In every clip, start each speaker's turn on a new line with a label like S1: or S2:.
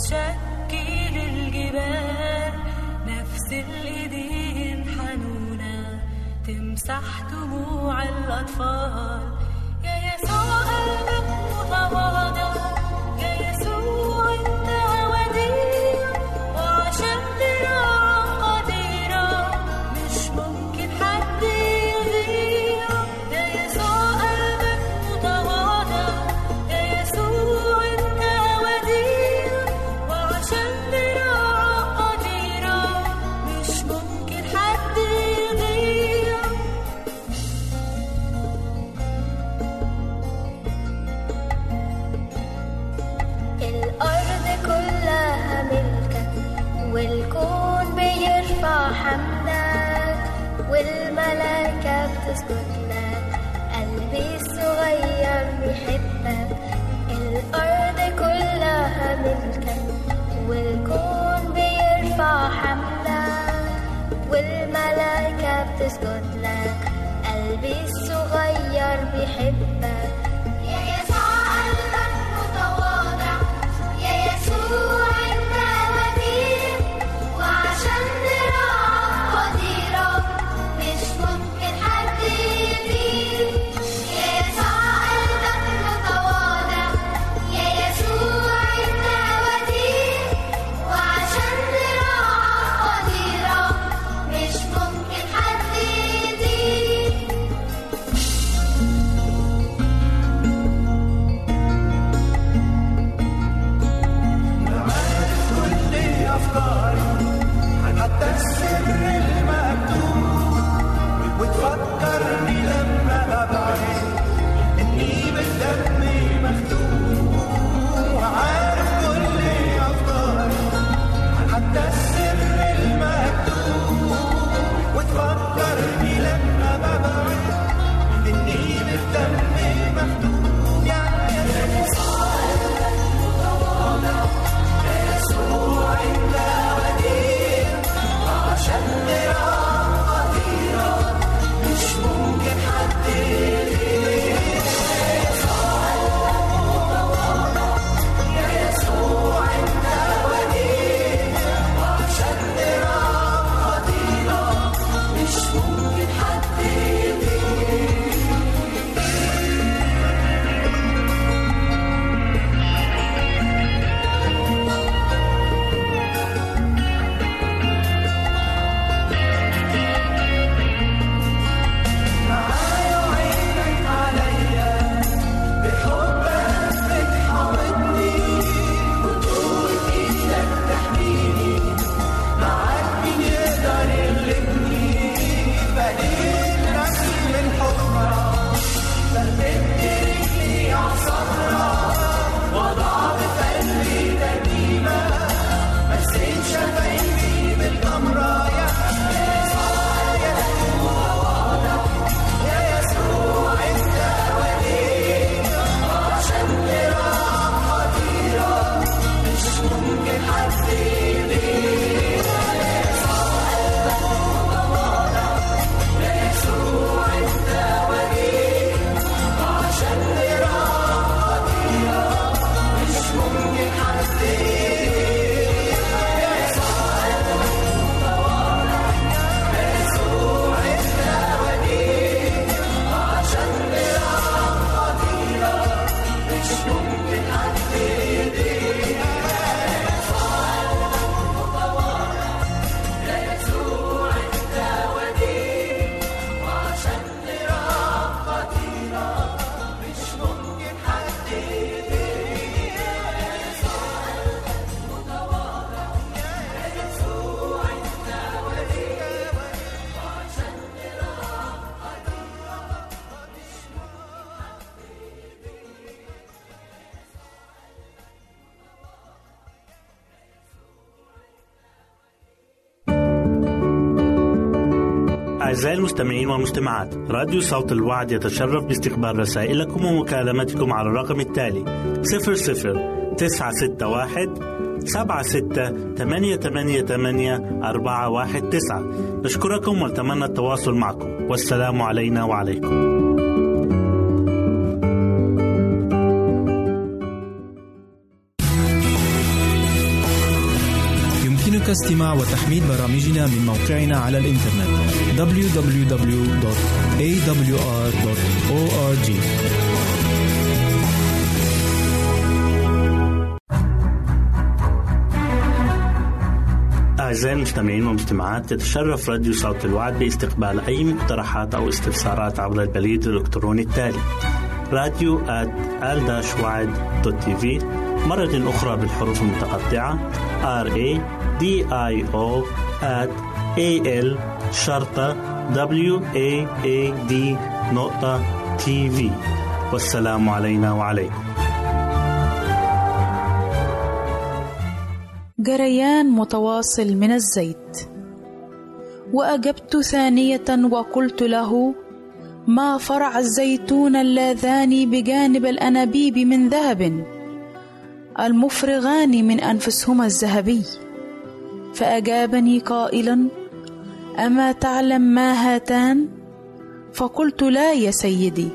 S1: تشكي
S2: للجبال نفس الإيدين حنونة تمسح دموع الأطفال. يا يسوع قلبك متواضع
S3: ملكا والكون بيرفع حملك والملائكة بتسجد لك. قلبي الصغير بيحبك.
S1: المستمعين والمستمعات. راديو صوت الوعد يتشرف باستقبال رسائلكم ومكالمتكم على الرقم التالي 00 961 سبعة ستة ثمانية ثمانية ثمانية أربعة واحد تسعة. نشكركم ونتمنى التواصل معكم. والسلام علينا وعليكم.
S4: استماع وتحميل برامجنا من موقعنا على الإنترنت www.awr.org
S1: أعزائي المستمعين والمستمعات تتشرف راديو صوت الوعد باستقبال أي مقترحات أو استفسارات عبر البريد الإلكتروني التالي راديو في مرة أخرى بالحروف المتقطعة. R A D I O at A L شرطة W A A D نقطة تي في والسلام علينا وعليكم.
S5: جريان متواصل من الزيت. وأجبت ثانية وقلت له ما فرع الزيتون اللذان بجانب الأنابيب من ذهب؟ المفرغان من أنفسهما الذهبي. فأجابني قائلا أما تعلم ما هاتان؟ فقلت لا يا سيدي.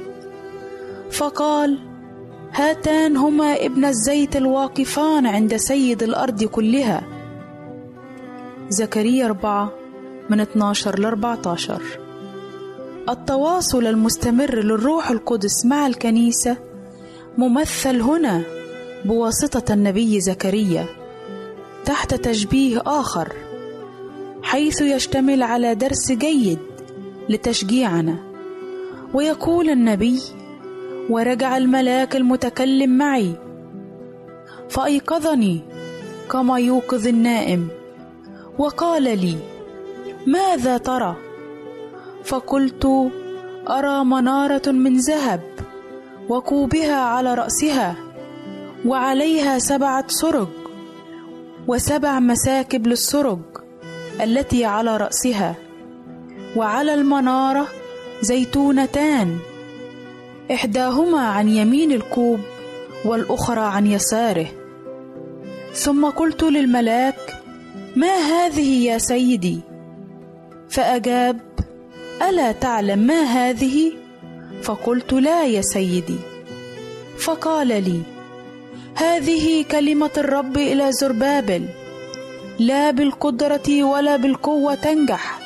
S5: فقال هاتان هما ابن الزيت الواقفان عند سيد الأرض كلها. زكريا أربعة من 12 ل 14 التواصل المستمر للروح القدس مع الكنيسة ممثل هنا. بواسطة النبي زكريا تحت تشبيه آخر حيث يشتمل على درس جيد لتشجيعنا. ويقول النبي ورجع الملاك المتكلم معي فأيقظني كما يوقظ النائم وقال لي ماذا ترى؟ فقلت أرى منارة من ذهب وكوبها على رأسها. وعليها سبعة سرج وسبع مساكب للسرج التي على رأسها وعلى المنارة زيتونتان إحداهما عن يمين الكوب والأخرى عن يساره. ثم قلت للملاك ما هذه يا سيدي؟ فأجاب ألا تعلم ما هذه؟ فقلت لا يا سيدي. فقال لي هذه كلمة الرب إلى زربابل. لا بالقدرة ولا بالقوة تنجح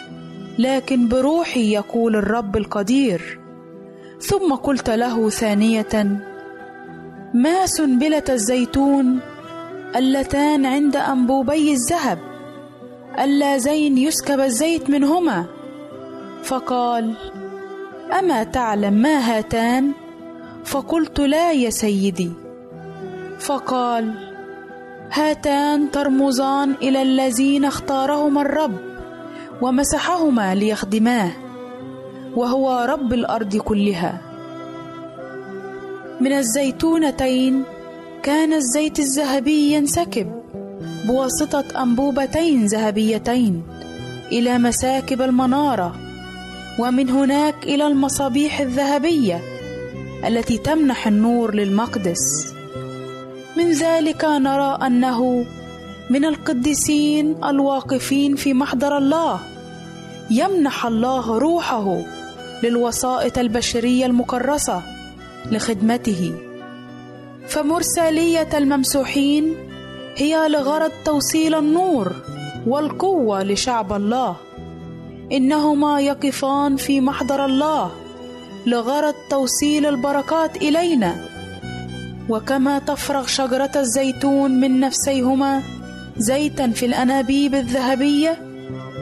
S5: لكن بروحي يقول الرب القدير. ثم قلت له ثانية ما سنبله الزيتون اللتان عند أنبوبي الذهب اللذين يسكب الزيت منهما. فقال أما تعلم ما هاتان؟ فقلت لا يا سيدي. فقال هاتان ترمزان إلى الذين اختارهما الرب ومسحهما ليخدماه وهو رب الأرض كلها. من الزيتونتين كان الزيت الذهبي ينسكب بواسطة أنبوبتين ذهبيتين إلى مساكب المنارة ومن هناك إلى المصابيح الذهبية التي تمنح النور للمقدس. من ذلك نرى أنه من القديسين الواقفين في محضر الله. يمنح الله روحه للوسائط البشرية المكرسة لخدمته. فمرساليه الممسوحين هي لغرض توصيل النور والقوة لشعب الله. إنهما يقفان في محضر الله لغرض توصيل البركات إلينا. وكما تفرغ شجرة الزيتون من نفسيهما زيتا في الأنابيب الذهبية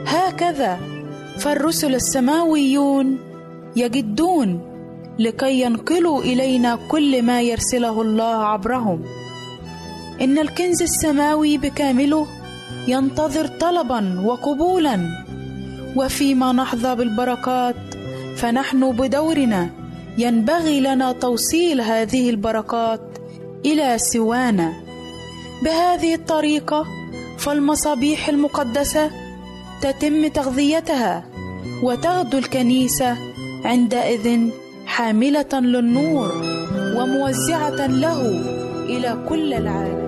S5: هكذا فالرسل السماويون يجدون لكي ينقلوا إلينا كل ما يرسله الله عبرهم. إن الكنز السماوي بكامله ينتظر طلبا وقبولا وفيما نحظى بالبركات فنحن بدورنا ينبغي لنا توصيل هذه البركات إلى سوانا. بهذه الطريقة فالمصابيح المقدسة تتم تغذيتها وتغدو الكنيسة عندئذ حاملة للنور وموزعة له إلى كل العالم.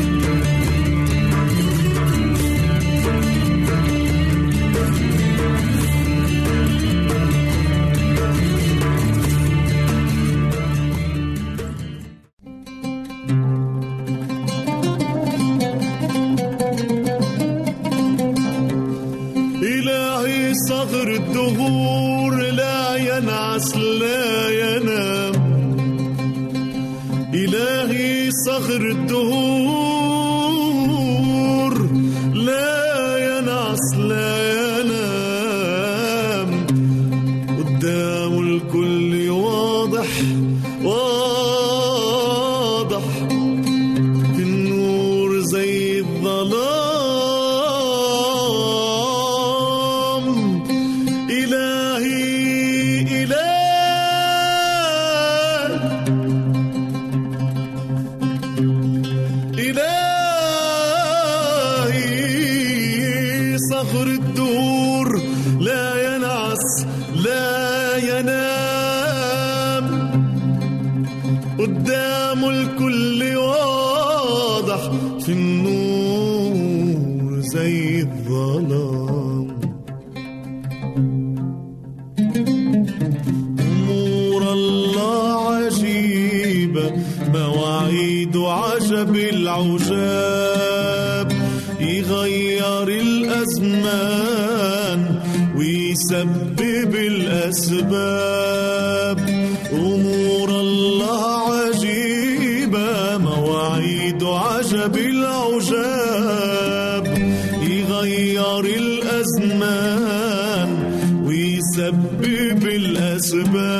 S6: But.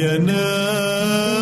S6: ينام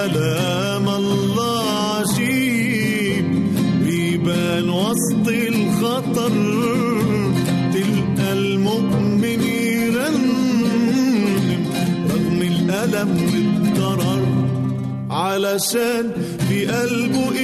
S6: سلام الله عجيب ويبان وسط الخطر تلقى المؤمن يرنم رغم الألم والضرر. علشان في قلبه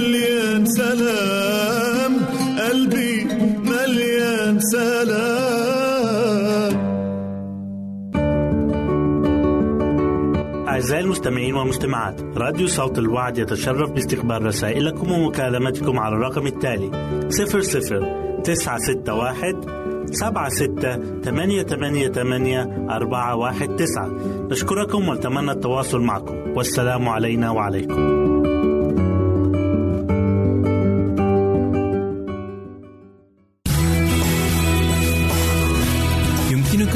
S6: مليان سلام. قلبي مليان سلام.
S1: أعزائي المستمعين والمستمعات راديو صوت الوعد يتشرف باستقبال رسائلكم ومكالمتكم على الرقم التالي 00 961 سبعة ستة ثمانية ثمانية ثمانية أربعة واحد تسعة. نشكركم ونتمنى التواصل معكم. والسلام علينا وعليكم.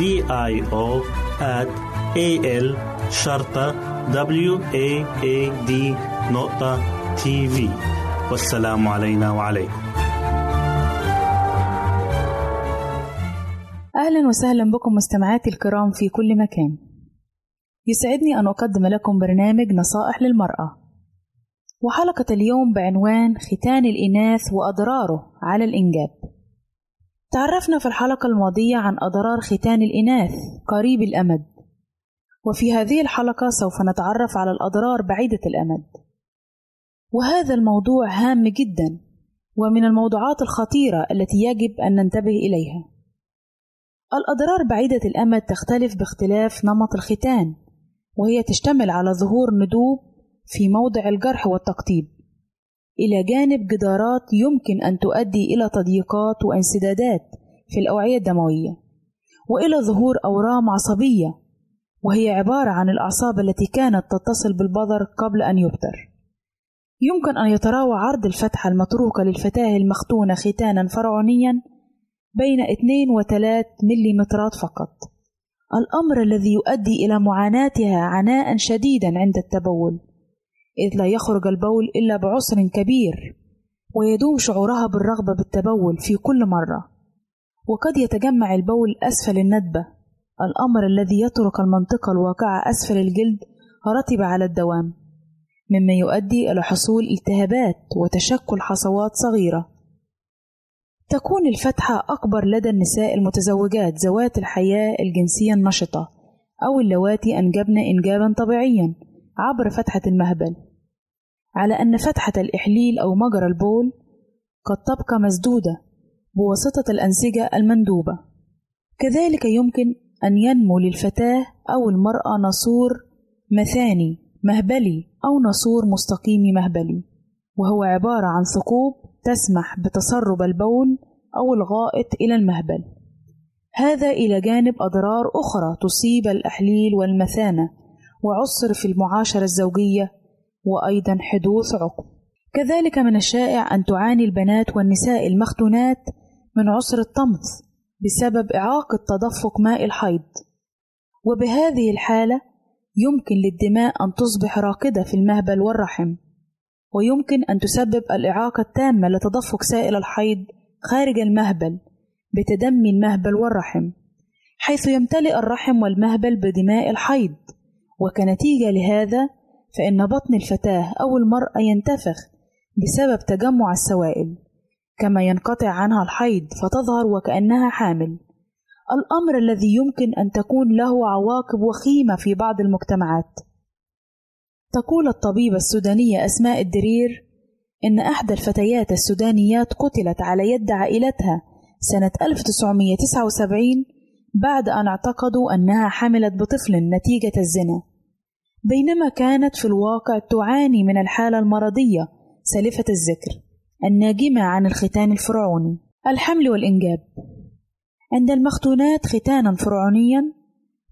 S1: D I O at A L شرطة W A A D نقطة تي في والسلام علينا وعليكم.
S5: أهلا وسهلا بكم مستمعاتي الكرام في كل مكان. يسعدني أن أقدم لكم برنامج نصائح للمرأة. وحلقة اليوم بعنوان ختان الإناث وأضراره على الإنجاب. تعرفنا في الحلقة الماضية عن أضرار ختان الإناث قريب الأمد. وفي هذه الحلقة سوف نتعرف على الأضرار بعيدة الأمد. وهذا الموضوع هام جدا ومن الموضوعات الخطيرة التي يجب أن ننتبه إليها. الأضرار بعيدة الأمد تختلف باختلاف نمط الختان وهي تشتمل على ظهور ندوب في موضع الجرح والتقطيب. إلى جانب جدارات يمكن أن تؤدي إلى تضييقات وانسدادات في الأوعية الدموية وإلى ظهور أورام عصبية وهي عبارة عن الأعصاب التي كانت تتصل بالبظر قبل أن يبتر. يمكن أن يتراوح عرض الفتحة المتروكة للفتاة المختونة ختانا فرعونيا بين 2 و 3 مليمترات فقط. الأمر الذي يؤدي إلى معاناتها عناء شديدا عند التبول. إذ لا يخرج البول إلا بعسر كبير ويدوم شعورها بالرغبة بالتبول في كل مرة. وقد يتجمع البول أسفل الندبة الأمر الذي يترك المنطقة الواقعة أسفل الجلد رطبة على الدوام مما يؤدي إلى حصول التهابات وتشكل حصوات صغيرة. تكون الفتحة أكبر لدى النساء المتزوجات ذوات الحياة الجنسية النشطة أو اللواتي أنجبن إنجابا طبيعيا. عبر فتحة المهبل على أن فتحة الإحليل أو مجرى البول قد تبقى مسدودة بواسطة الأنسجة المندوبة. كذلك يمكن أن ينمو للفتاة أو المرأة نسور مثاني مهبلي أو نسور مستقيم مهبلي وهو عبارة عن ثقوب تسمح بتسرب البول أو الغائط إلى المهبل. هذا إلى جانب أضرار أخرى تصيب الأحليل والمثانة وعسر في المعاشرة الزوجية وأيضا حدوث عقم كذلك من الشائع أن تعاني البنات والنساء المختونات من عسر الطمث بسبب إعاقة تدفق ماء الحيض. وبهذه الحالة يمكن للدماء أن تصبح راكدة في المهبل والرحم ويمكن أن تسبب الإعاقة التامة لتدفق سائل الحيض خارج المهبل بتدمي المهبل والرحم حيث يمتلئ الرحم والمهبل بدماء الحيض. وكنتيجة لهذا فإن بطن الفتاة أو المرأة ينتفخ بسبب تجمع السوائل كما ينقطع عنها الحيض فتظهر وكأنها حامل. الأمر الذي يمكن أن تكون له عواقب وخيمة في بعض المجتمعات. تقول الطبيبة السودانية أسماء الدرير إن إحدى الفتيات السودانيات قتلت على يد عائلتها سنة 1979 بعد أن اعتقدوا أنها حملت بطفل نتيجة الزنا. بينما كانت في الواقع تعاني من الحالة المرضية سالفة الذكر الناجمة عن الختان الفرعوني الحمل والإنجاب. عند المختونات ختانا فرعونيا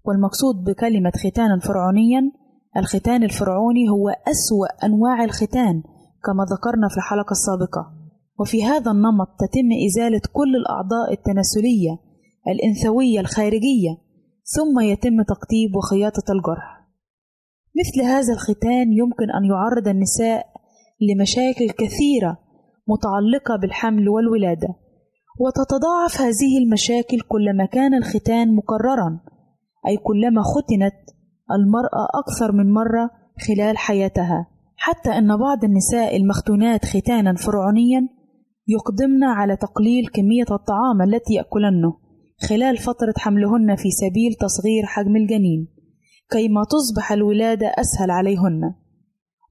S5: والمقصود بكلمة ختانا فرعونيا الختان الفرعوني هو أسوأ أنواع الختان كما ذكرنا في الحلقة السابقة. وفي هذا النمط تتم إزالة كل الأعضاء التناسلية الإنثوية الخارجية ثم يتم تقطيب وخياطة الجرح. مثل هذا الختان يمكن أن يعرض النساء لمشاكل كثيرة متعلقة بالحمل والولادة وتتضاعف هذه المشاكل كلما كان الختان مكررا أي كلما ختنت المرأة أكثر من مرة خلال حياتها. حتى أن بعض النساء المختونات ختانا فرعونيا يقدمن على تقليل كمية الطعام التي يأكلنه خلال فترة حملهن في سبيل تصغير حجم الجنين. كيما تصبح الولادة أسهل عليهن.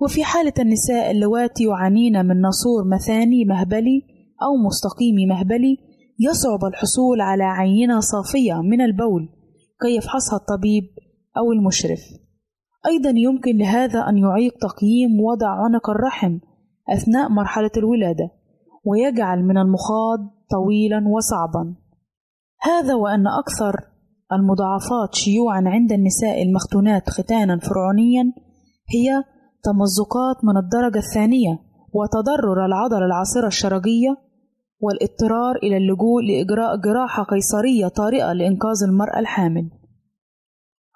S5: وفي حالة النساء اللواتي يعانين من نسور مثاني مهبلي أو مستقيم مهبلي يصعب الحصول على عينة صافية من البول كي يفحصها الطبيب أو المشرف. أيضا يمكن لهذا أن يعيق تقييم وضع عنق الرحم أثناء مرحلة الولادة ويجعل من المخاض طويلا وصعبا. هذا وأن أكثر المضاعفات شيوعا عند النساء المختونات ختانا فرعونيا هي تمزقات من الدرجة الثانية وتضرر العضلة العاصرة الشرجية والاضطرار إلى اللجوء لإجراء جراحة قيصرية طارئة لإنقاذ المرأة الحامل.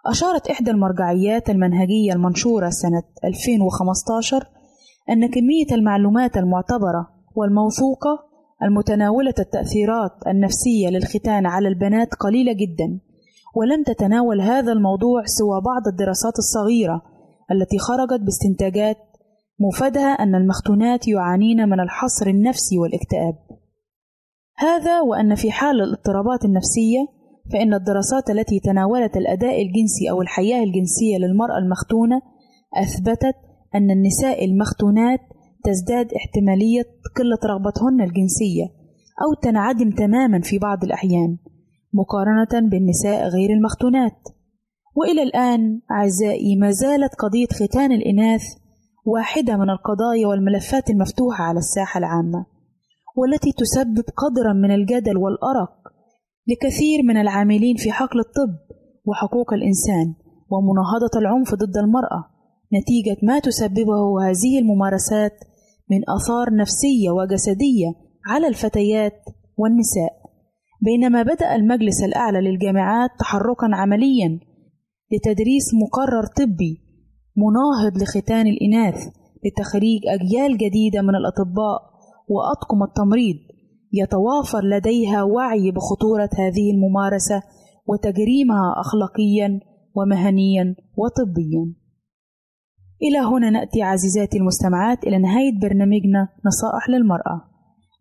S5: أشارت إحدى المرجعيات المنهجية المنشورة سنة 2015 أن كمية المعلومات المعتبرة والموثوقة المتناولة التأثيرات النفسية للختان على البنات قليلة جدا، ولم تتناول هذا الموضوع سوى بعض الدراسات الصغيرة التي خرجت باستنتاجات مفادها أن المختونات يعانين من الحصر النفسي والاكتئاب. هذا وأن في حال الاضطرابات النفسية فإن الدراسات التي تناولت الأداء الجنسي أو الحياة الجنسية للمرأة المختونة أثبتت أن النساء المختونات تزداد احتمالية قلة رغبتهن الجنسية أو تنعدم تماما في بعض الأحيان مقارنة بالنساء غير المختونات. وإلى الآن أعزائي ما زالت قضية ختان الإناث واحدة من القضايا والملفات المفتوحة على الساحة العامة والتي تسبب قدرا من الجدل والأرق لكثير من العاملين في حقل الطب وحقوق الإنسان ومناهضة العنف ضد المرأة نتيجة ما تسببه هذه الممارسات من آثار نفسية وجسدية على الفتيات والنساء. بينما بدأ المجلس الأعلى للجامعات تحركا عمليا لتدريس مقرر طبي مناهض لختان الإناث لتخريج أجيال جديدة من الأطباء وأطقم التمريض يتوافر لديها وعي بخطورة هذه الممارسة وتجريمها أخلاقيا ومهنيا وطبيا. إلى هنا نأتي عزيزاتي المستمعات إلى نهاية برنامجنا نصائح للمرأة.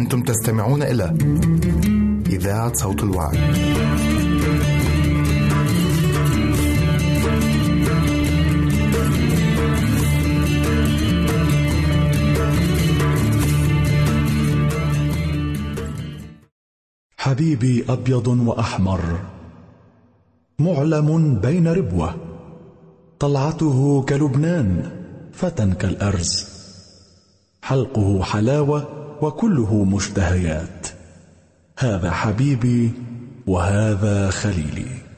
S2: أنتم تستمعون إلى إذاعة صوت الوعد.
S7: حبيبي أبيض وأحمر معلم بين ربوة طلعته كلبنان فتى كالأرز حلقه حلاوة وكله مشتهيات. هذا حبيبي وهذا خليلي.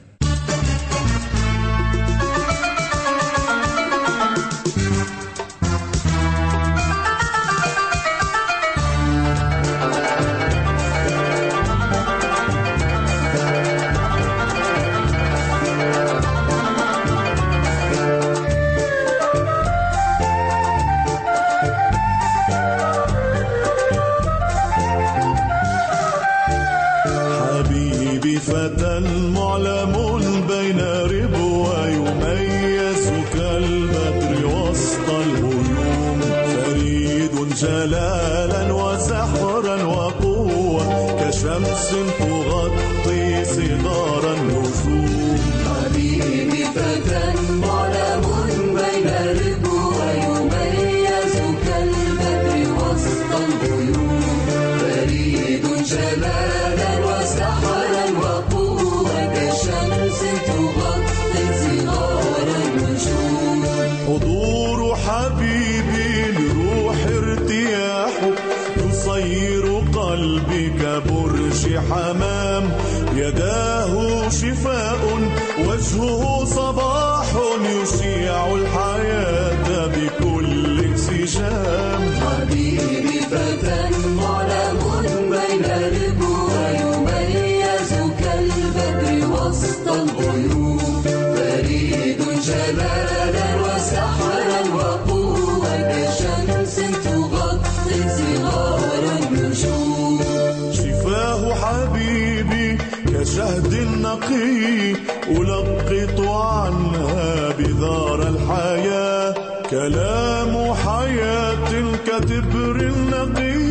S6: ألقط عنها بذار الحياة كلام حياة كتبر نقي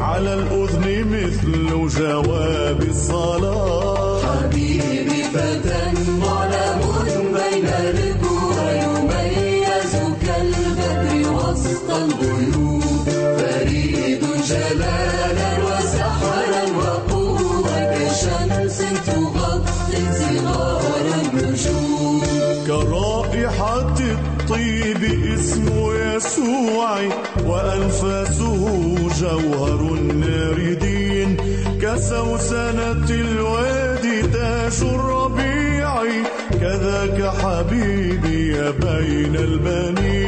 S6: على الأذن مثل جواب يسوع وأنفاسه جوهر الناردين كسوسنة الوادي تاج الربيع كذاك حبيبي بين البنين.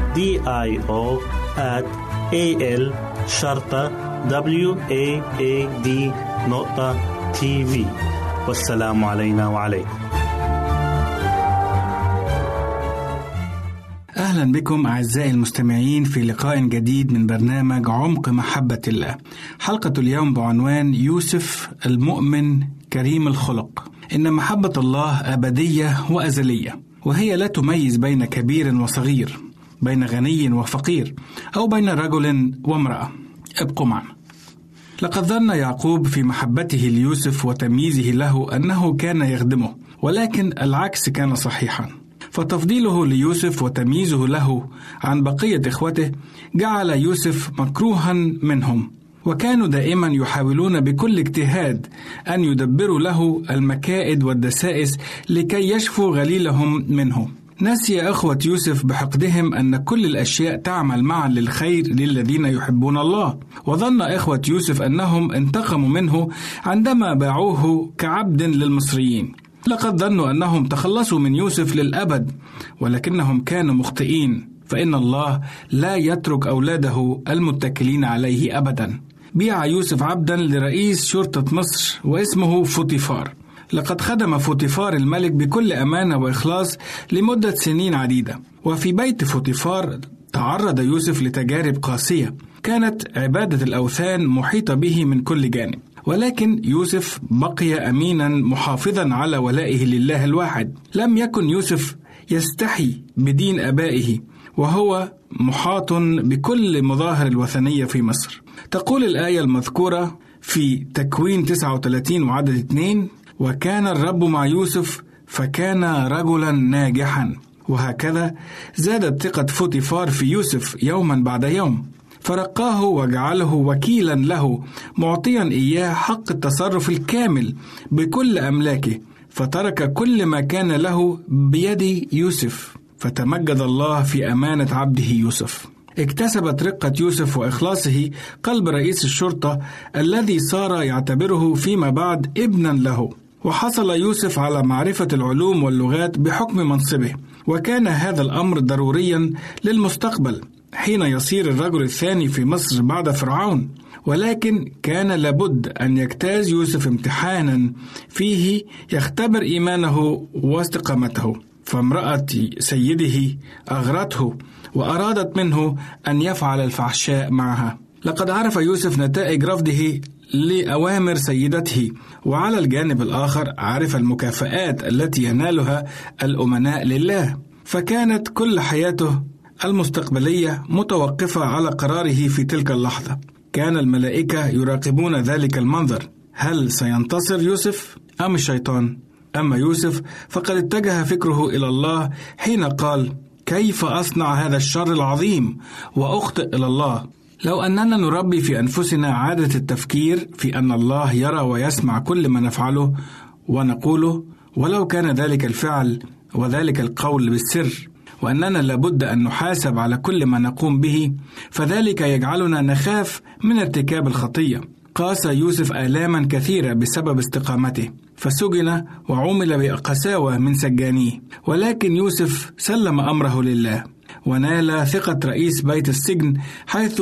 S1: D I O at A L شرطة W A A D نقطة تي في والسلام علينا وعليكم
S8: أهلا بكم أعزائي المستمعين في لقاء جديد من برنامج عمق محبة الله. حلقة اليوم بعنوان يوسف المؤمن كريم الخلق. إن محبة الله أبدية وأزلية، وهي لا تميز بين كبير وصغير، بين غني وفقير، أو بين رجل وامرأة. ابقوا معنا. لقد ظن يعقوب في محبته ليوسف وتمييزه له أنه كان يخدمه، ولكن العكس كان صحيحا. فتفضيله ليوسف وتمييزه له عن بقية إخوته جعل يوسف مكروها منهم وكانوا دائما يحاولون بكل اجتهاد أن يدبروا له المكائد والدسائس لكي يشفوا غليلهم منه نسي أخوة يوسف بحقدهم أن كل الأشياء تعمل معا للخير للذين يحبون الله. وظن إخوة يوسف أنهم انتقموا منه عندما باعوه كعبد للمصريين. لقد ظنوا أنهم تخلصوا من يوسف للأبد ولكنهم كانوا مخطئين. فإن الله لا يترك أولاده المتكلين عليه ابدا. بيع يوسف عبدا لرئيس شرطة مصر واسمه فوتيفار. لقد خدم فوتيفار الملك بكل أمانة وإخلاص لمدة سنين عديدة. وفي بيت فوتيفار تعرض يوسف لتجارب قاسية كانت عبادة الأوثان محيطة به من كل جانب. ولكن يوسف بقي أمينا محافظا على ولائه لله الواحد. لم يكن يوسف يستحي بدين آبائه وهو محاط بكل مظاهر الوثنية في مصر. تقول الآية المذكورة في تكوين 39 وعدد 2 وكان الرب مع يوسف فكان رجلا ناجحا. وهكذا زادت ثقه فوتيفار في يوسف يوما بعد يوم. فرقاه وجعله وكيلا له معطيا إياه حق التصرف الكامل بكل أملاكه. فترك كل ما كان له بيد يوسف. فتمجد الله في أمانة عبده يوسف. اكتسبت رقة يوسف وإخلاصه قلب رئيس الشرطة الذي صار يعتبره فيما بعد ابنا له. وحصل يوسف على معرفة العلوم واللغات بحكم منصبه وكان هذا الأمر ضروريا للمستقبل حين يصير الرجل الثاني في مصر بعد فرعون. ولكن كان لابد أن يجتاز يوسف امتحانا فيه يختبر إيمانه واستقامته. فامرأة سيده أغرته وأرادت منه أن يفعل الفحشاء معها. لقد عرف يوسف نتائج رفضه لأوامر سيدته. وعلى الجانب الآخر عرف المكافآت التي ينالها الأمناء لله. فكانت كل حياته المستقبلية متوقفة على قراره في تلك اللحظة. كان الملائكة يراقبون ذلك المنظر. هل سينتصر يوسف أم الشيطان؟ أما يوسف فقد اتجه فكره إلى الله حين قال كيف أصنع هذا الشر العظيم؟ وأخطئ إلى الله. لو أننا نربي في أنفسنا عادة التفكير في أن الله يرى ويسمع كل ما نفعله ونقوله ولو كان ذلك الفعل وذلك القول بالسر وأننا لابد أن نحاسب على كل ما نقوم به فذلك يجعلنا نخاف من ارتكاب الخطية. قاس يوسف آلاما كثيرة بسبب استقامته فسجن وعمل بقساوة من سجانيه ولكن يوسف سلم أمره لله. ونال ثقة رئيس بيت السجن حيث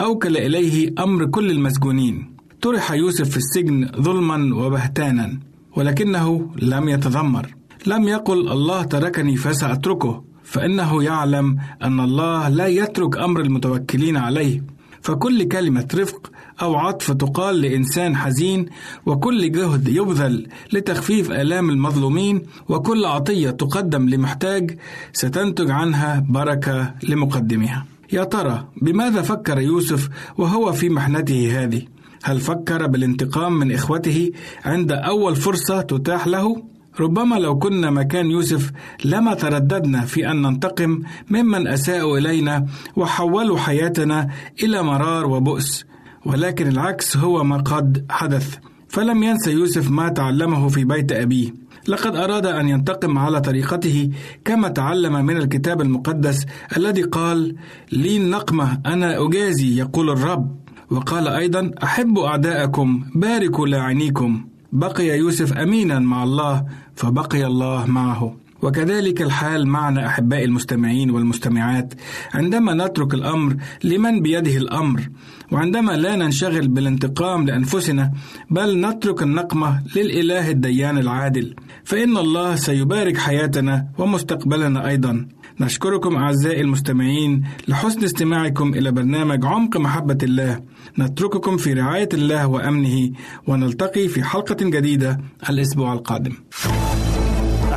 S8: أوكل إليه أمر كل المسجونين. طرح يوسف في السجن ظلما وبهتانا ولكنه لم يتذمر. لم يقل الله تركني فسأتركه فإنه يعلم أن الله لا يترك أمر المتوكلين عليه. فكل كلمة رفق أو عطف تقال لإنسان حزين وكل جهد يبذل لتخفيف آلام المظلومين وكل عطية تقدم لمحتاج ستنتج عنها بركة لمقدمها يا ترى بماذا فكر يوسف وهو في محنته هذه؟ هل فكر بالانتقام من إخوته عند أول فرصة تتاح له؟ ربما لو كنا مكان يوسف لما ترددنا في أن ننتقم ممن أساءوا إلينا وحولوا حياتنا إلى مرار وبؤس ولكن العكس هو ما قد حدث. فلم ينسى يوسف ما تعلمه في بيت أبيه. لقد أراد أن ينتقم على طريقته كما تعلم من الكتاب المقدس الذي قال لي النقمة أنا أجازي يقول الرب. وقال أيضا احبوا أعداءكم باركوا لاعنيكم بقي يوسف امينا مع الله فبقي الله معه. وكذلك الحال معنا أحبائي المستمعين والمستمعات. عندما نترك الأمر لمن بيده الأمر وعندما لا ننشغل بالانتقام لأنفسنا بل نترك النقمة للإله الديان العادل. فإن الله سيبارك حياتنا ومستقبلنا أيضا. نشكركم أعزائي المستمعين لحسن استماعكم إلى برنامج عمق محبة الله. نترككم في رعاية الله وأمنه ونلتقي في حلقة جديدة الأسبوع القادم.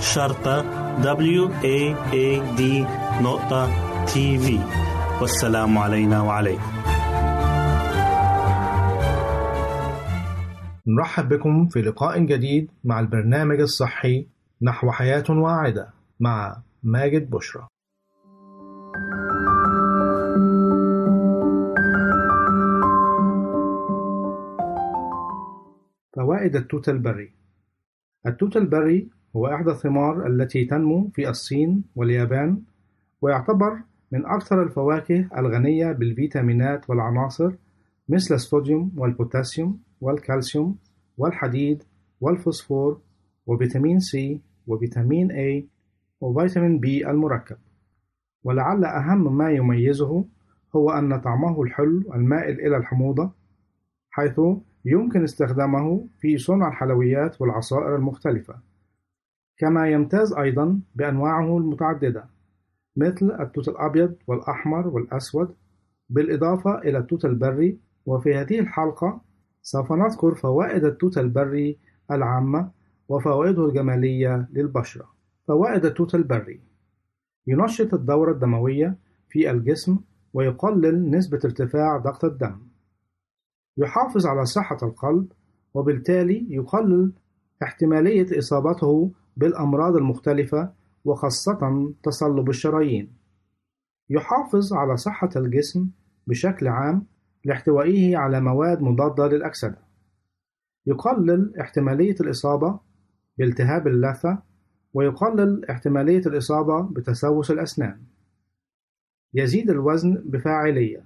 S1: شرطة W A A D نقطة تي في والسلام علينا وعليكم.
S9: نرحب بكم في لقاء جديد مع البرنامج الصحي نحو حياة واعدة مع ماجد بشرى. فوائد التوت البري. التوت البري هو إحدى الثمار التي تنمو في الصين واليابان ويعتبر من أكثر الفواكه الغنية بالفيتامينات والعناصر مثل الصوديوم والبوتاسيوم والكالسيوم والحديد والفوسفور وفيتامين C وفيتامين A وفيتامين B المركب. ولعل أهم ما يميزه هو أن طعمه الحلو المائل إلى الحموضة حيث يمكن استخدامه في صنع الحلويات والعصائر المختلفة. كما يمتاز أيضا بأنواعه المتعددة مثل التوت الأبيض والأحمر والأسود بالإضافة إلى التوت البري. وفي هذه الحلقة سوف نذكر فوائد التوت البري العامة وفوائده الجمالية للبشرة. فوائد التوت البري ينشط الدورة الدموية في الجسم ويقلل نسبة ارتفاع ضغط الدم. يحافظ على صحة القلب وبالتالي يقلل احتمالية إصابته بالأمراض المختلفة وخاصة تصلب الشرايين. يحافظ على صحة الجسم بشكل عام لاحتوائه على مواد مضادة للأكسدة. يقلل احتمالية الإصابة بالتهاب اللثة ويقلل احتمالية الإصابة بتسوس الأسنان. يزيد الوزن بفاعلية.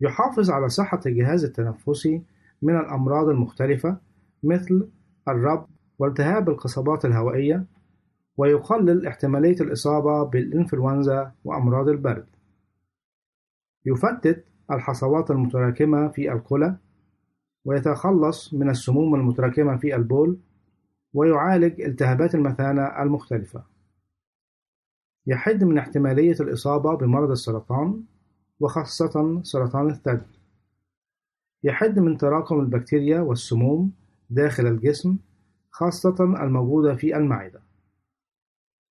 S9: يحافظ على صحة الجهاز التنفسي من الأمراض المختلفة مثل الرب والتهاب القصبات الهوائية ويقلل احتمالية الإصابة بالإنفلونزا وأمراض البرد. يفتت الحصوات المتراكمة في الكلى ويتخلص من السموم المتراكمة في البول ويعالج التهابات المثانة المختلفة. يحد من احتمالية الإصابة بمرض السرطان وخاصة سرطان الثدي. يحد من تراكم البكتيريا والسموم داخل الجسم خاصة الموجودة في المعدة.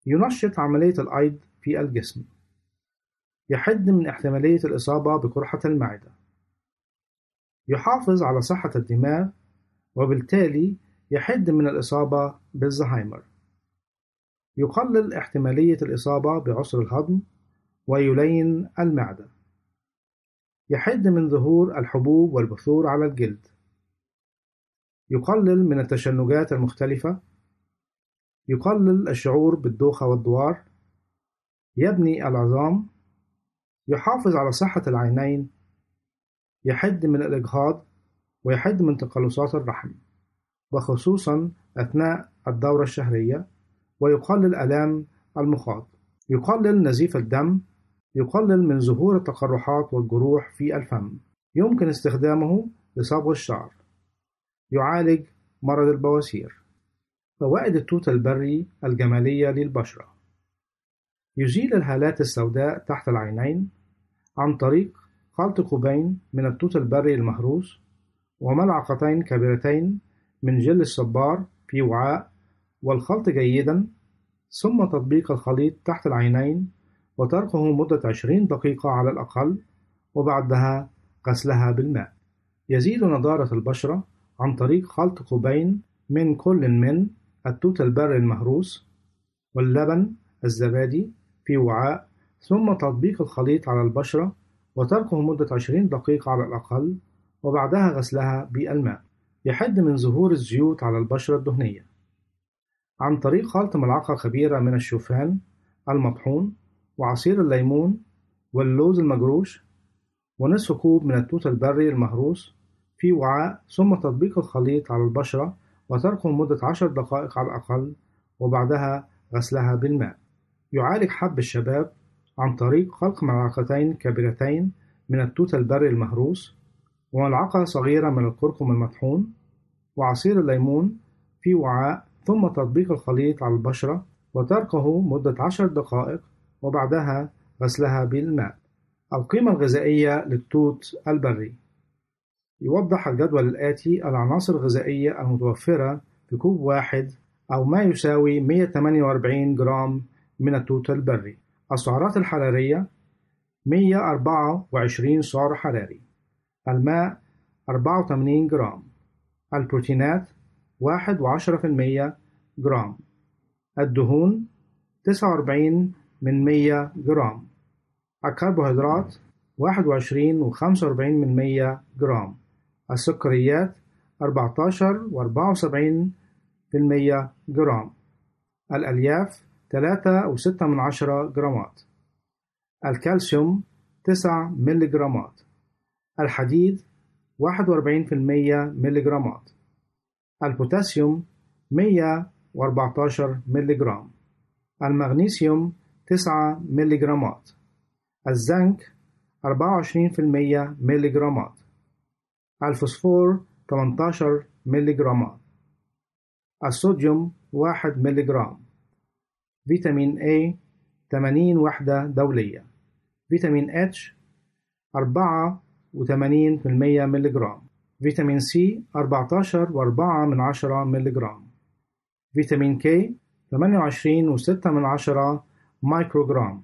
S9: ينشط عملية الأيض في الجسم. يحد من احتمالية الإصابة بقرحة المعدة. يحافظ على صحة الدماغ وبالتالي يحد من الإصابة بالزهايمر. يقلل احتمالية الإصابة بعسر الهضم ويلين المعدة. يحد من ظهور الحبوب والبثور على الجلد. يقلل من التشنجات المختلفة. يقلل الشعور بالدوخة والدوار. يبني العظام. يحافظ على صحة العينين. يحد من الإجهاض. ويحد من تقلصات الرحم. وخصوصا أثناء الدورة الشهرية. ويقلل آلام المخاط يقلل نزيف الدم. يقلل من ظهور التقرحات والجروح في الفم. يمكن استخدامه لصبغ الشعر. يعالج مرض البواسير. فوائد التوت البري الجمالية للبشرة. يزيل الهالات السوداء تحت العينين عن طريق خلط كوبين من التوت البري المهروس وملعقتين كبيرتين من جل الصبار في وعاء والخلط جيدا ثم تطبيق الخليط تحت العينين وتركه مدة عشرين دقيقة على الأقل وبعدها غسلها بالماء. يزيد نضارة البشرة عن طريق خلط كوبين من كل من التوت البري المهروس واللبن الزبادي في وعاء ثم تطبيق الخليط على البشرة وتركه مدة 20 دقيقة على الأقل وبعدها غسلها بالماء. يحد من ظهور الزيوت على البشرة الدهنية. عن طريق خلط ملعقة كبيرة من الشوفان المطحون وعصير الليمون واللوز المجروش ونصف كوب من التوت البري المهروس في وعاء ثم تطبيق الخليط على البشرة وتركه لمدة عشر دقائق على الأقل وبعدها غسلها بالماء. يعالج حب الشباب عن طريق خلق ملعقتين كبيرتين من التوت البري المهروس وملعقة صغيرة من الكركم المطحون وعصير الليمون في وعاء ثم تطبيق الخليط على البشرة وتركه مدة عشر دقائق وبعدها غسلها بالماء. القيمة الغذائية للتوت البري. يوضح الجدول الآتي العناصر الغذائية المتوفرة في كوب واحد أو ما يساوي 148 جرام من التوت البري. السعرات الحرارية 124 سعر حراري. الماء 84 جرام. البروتينات 1 وعشرة في المية جرام. الدهون 49 من 100 جرام. الكربوهيدرات 21 و45 من 100 جرام. السكريات 14 و74 في المية جرام. الألياف 3 و6 من عشرة جرامات. الكالسيوم 9 ملي جرامات. الحديد 41 في المية ملي جرامات. البوتاسيوم 114 ملي جرام. المغنيسيوم 9 ملي جرامات. الزنك 24 في المية ملي جرامات. الفوسفور 18 ملي جرامات الصوديوم 1 ملي جرام فيتامين A 80 وحدة دولية. فيتامين H 84 في المية ملي جرام فيتامين C 14 وأربعة من عشرة ملي جرام فيتامين K 28 وستة من عشرة مايكروجرام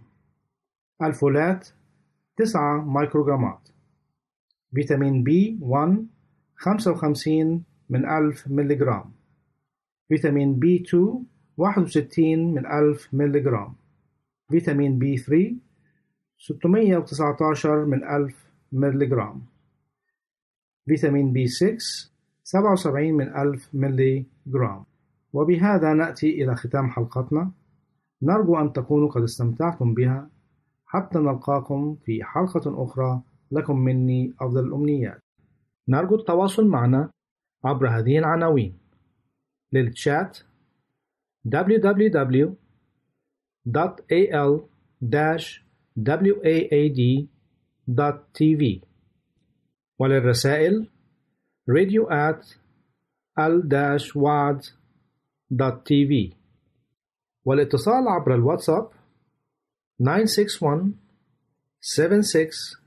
S9: الفولات 9 مايكروجرامات فيتامين B 1 55 من ألف ملي جرام فيتامين B 2 61 من ألف ملي جرام فيتامين B 3 619 من ألف ملي جرام فيتامين بي 6 77 من ألف ملي جرام وبهذا نأتي إلى ختام حلقتنا. نرجو أن تكونوا قد استمتعتم بها. حتى نلقاكم في حلقة أخرى لكم مني أفضل الأمنيات نرجو التواصل معنا عبر هذه العناوين. للتشات www.al-waad.tv وللرسائل radio at al-waad.tv والاتصال عبر الواتساب 961 76